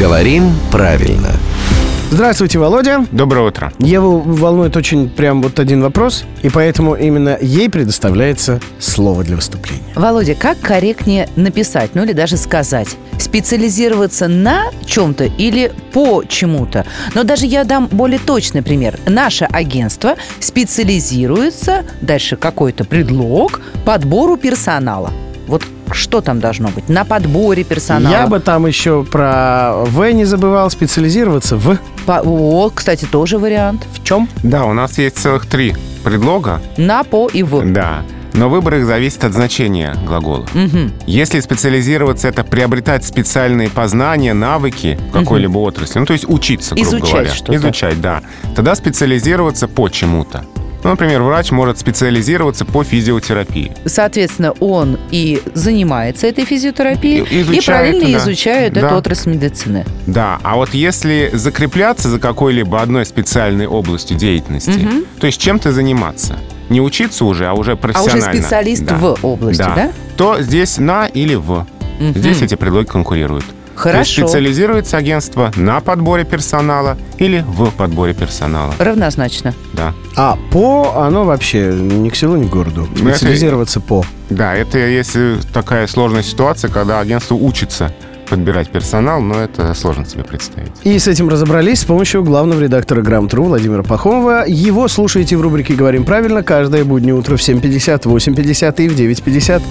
Говорим правильно. Здравствуйте, Володя. Доброе утро. Еву волнует очень прям вот один вопрос, и поэтому именно ей предоставляется слово для выступления. Володя, как корректнее написать, ну или даже сказать? Специализироваться на чем-то или по чему-то? Но даже я дам более точный пример. Наше агентство специализируется, дальше какой-то предлог, подбору персонала. Вот что там должно быть? На подборе персонала. Я бы там еще про В не забывал специализироваться в... По- О, кстати, тоже вариант. В чем? Да, у нас есть целых три предлога. На, по и в. Да. Но выбор их зависит от значения глагола. Мгм. Если специализироваться, это приобретать специальные познания, навыки в какой-либо отрасли. Ну, то есть учиться, грубо Изучать говоря. что-то. Изучать, да. Тогда специализироваться по чему-то. Ну, например, врач может специализироваться по физиотерапии. Соответственно, он и занимается этой физиотерапией, И- изучает, параллельно да. изучает Да. эту отрасль медицины. Да, а вот если закрепляться за какой-либо одной специальной областью деятельности, Мгм. то есть чем-то заниматься, не учиться уже, а уже А профессионально. уже специалист Да. в области, да? То здесь на или в. Мгм. Здесь эти предлоги конкурируют. То есть Хорошо. специализируется агентство на подборе персонала или в подборе персонала. Равнозначно. Да. А по, оно вообще ни к селу, ни к городу. Ну, это- Специализироваться по. Да, это если такая сложная ситуация, когда агентство учится подбирать персонал, но это сложно себе представить. И с этим разобрались с помощью главного редактора Грамотру Владимира Пахомова. Его слушайте в рубрике «Говорим правильно» каждое буднее утро в 7.50, 8.50 и в 9.50.